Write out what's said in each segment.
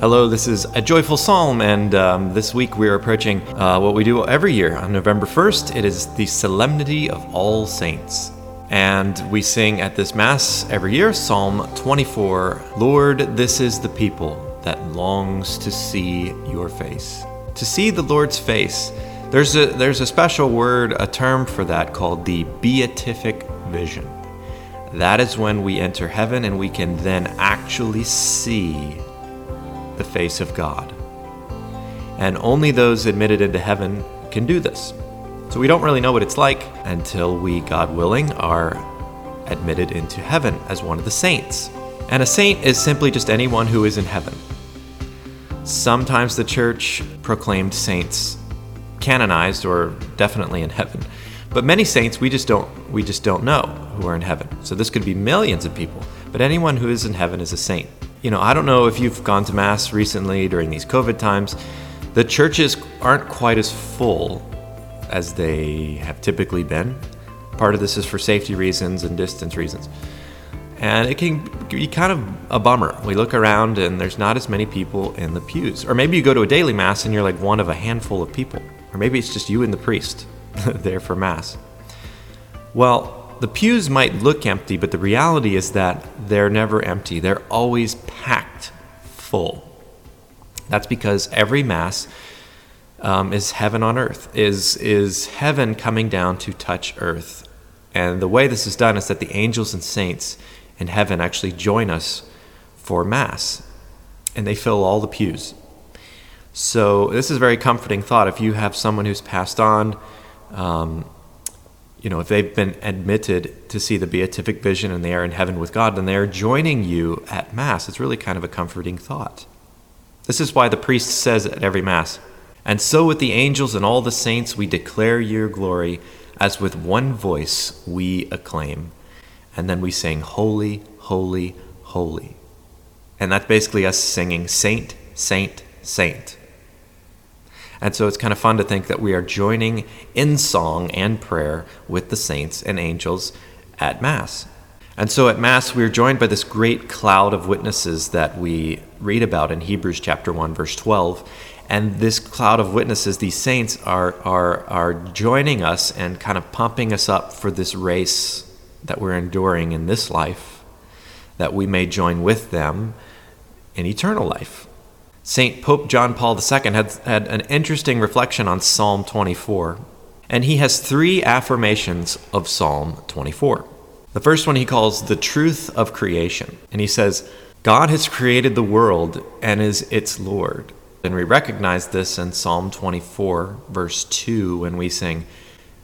Hello, this is a joyful psalm, and um, this week we are approaching uh, what we do every year on November 1st. It is the Solemnity of All Saints. And we sing at this Mass every year Psalm 24 Lord, this is the people that longs to see your face. To see the Lord's face. There's a, there's a special word, a term for that called the beatific vision. That is when we enter heaven and we can then actually see the face of God. And only those admitted into heaven can do this. So we don't really know what it's like until we, God willing, are admitted into heaven as one of the saints. And a saint is simply just anyone who is in heaven. Sometimes the church proclaimed saints canonized or definitely in heaven. But many saints we just don't we just don't know who are in heaven. So this could be millions of people, but anyone who is in heaven is a saint you know, I don't know if you've gone to Mass recently during these COVID times. The churches aren't quite as full as they have typically been. Part of this is for safety reasons and distance reasons. And it can be kind of a bummer. We look around and there's not as many people in the pews. Or maybe you go to a daily Mass and you're like one of a handful of people. Or maybe it's just you and the priest there for Mass. Well, the pews might look empty, but the reality is that they're never empty. They're always packed full. That's because every Mass um, is heaven on earth, is, is heaven coming down to touch earth. And the way this is done is that the angels and saints in heaven actually join us for Mass, and they fill all the pews. So, this is a very comforting thought. If you have someone who's passed on, um, you know, if they've been admitted to see the beatific vision and they are in heaven with God, then they are joining you at Mass. It's really kind of a comforting thought. This is why the priest says at every Mass, And so with the angels and all the saints we declare your glory, as with one voice we acclaim. And then we sing, Holy, Holy, Holy. And that's basically us singing, Saint, Saint, Saint. And so it's kind of fun to think that we are joining in song and prayer with the saints and angels at Mass. And so at Mass, we are joined by this great cloud of witnesses that we read about in Hebrews chapter 1, verse 12. And this cloud of witnesses, these saints, are, are, are joining us and kind of pumping us up for this race that we're enduring in this life, that we may join with them in eternal life. St. Pope John Paul II had, had an interesting reflection on Psalm 24, and he has three affirmations of Psalm 24. The first one he calls the truth of creation, and he says, God has created the world and is its Lord. And we recognize this in Psalm 24, verse 2, when we sing,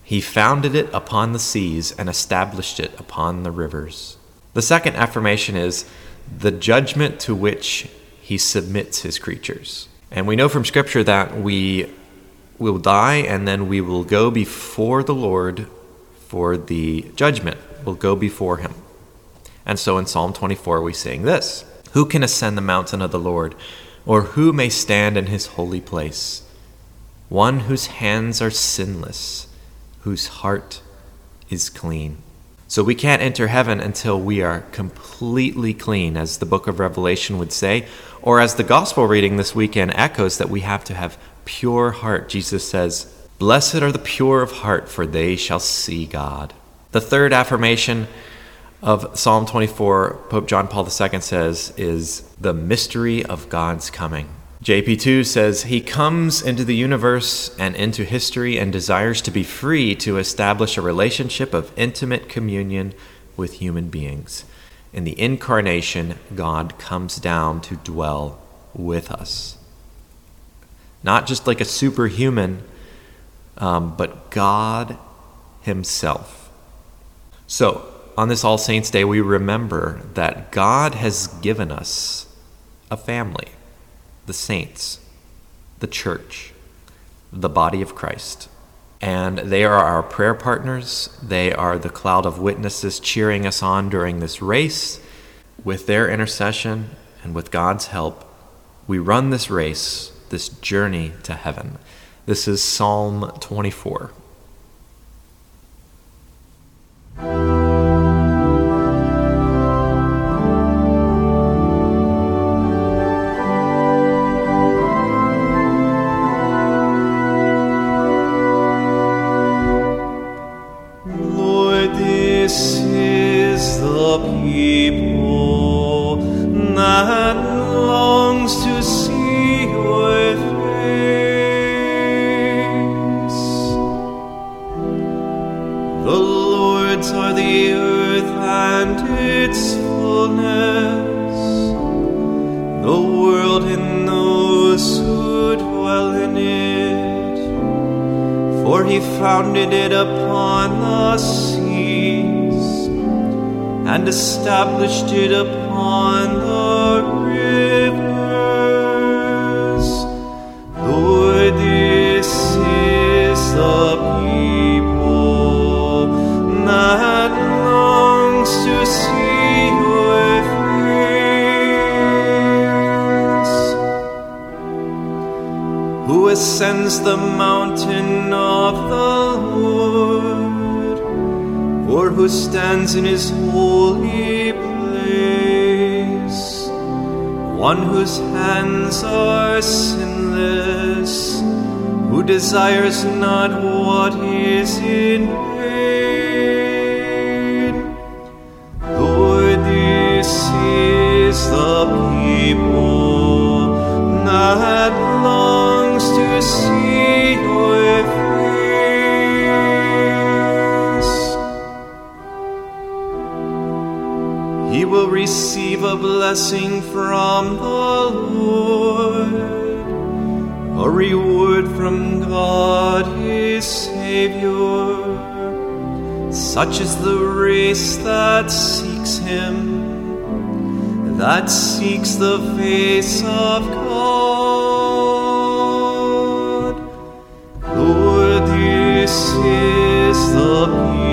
He founded it upon the seas and established it upon the rivers. The second affirmation is, the judgment to which he submits his creatures. And we know from Scripture that we will die and then we will go before the Lord for the judgment. We'll go before him. And so in Psalm 24, we sing this Who can ascend the mountain of the Lord, or who may stand in his holy place? One whose hands are sinless, whose heart is clean. So we can't enter heaven until we are completely clean, as the book of Revelation would say, or as the gospel reading this weekend echoes that we have to have pure heart. Jesus says, Blessed are the pure of heart, for they shall see God. The third affirmation of Psalm 24, Pope John Paul II says, is the mystery of God's coming. JP2 says, He comes into the universe and into history and desires to be free to establish a relationship of intimate communion with human beings. In the incarnation, God comes down to dwell with us. Not just like a superhuman, um, but God Himself. So, on this All Saints' Day, we remember that God has given us a family, the saints, the church, the body of Christ. And they are our prayer partners. They are the cloud of witnesses cheering us on during this race. With their intercession and with God's help, we run this race, this journey to heaven. This is Psalm 24. World and those who dwell in it. For he founded it upon the seas and established it upon the ascends the mountain of the Lord, or who stands in his holy place? One whose hands are sinless, who desires not what is in will receive a blessing from the Lord, a reward from God his Savior. Such is the race that seeks him, that seeks the face of God. Lord, this is the.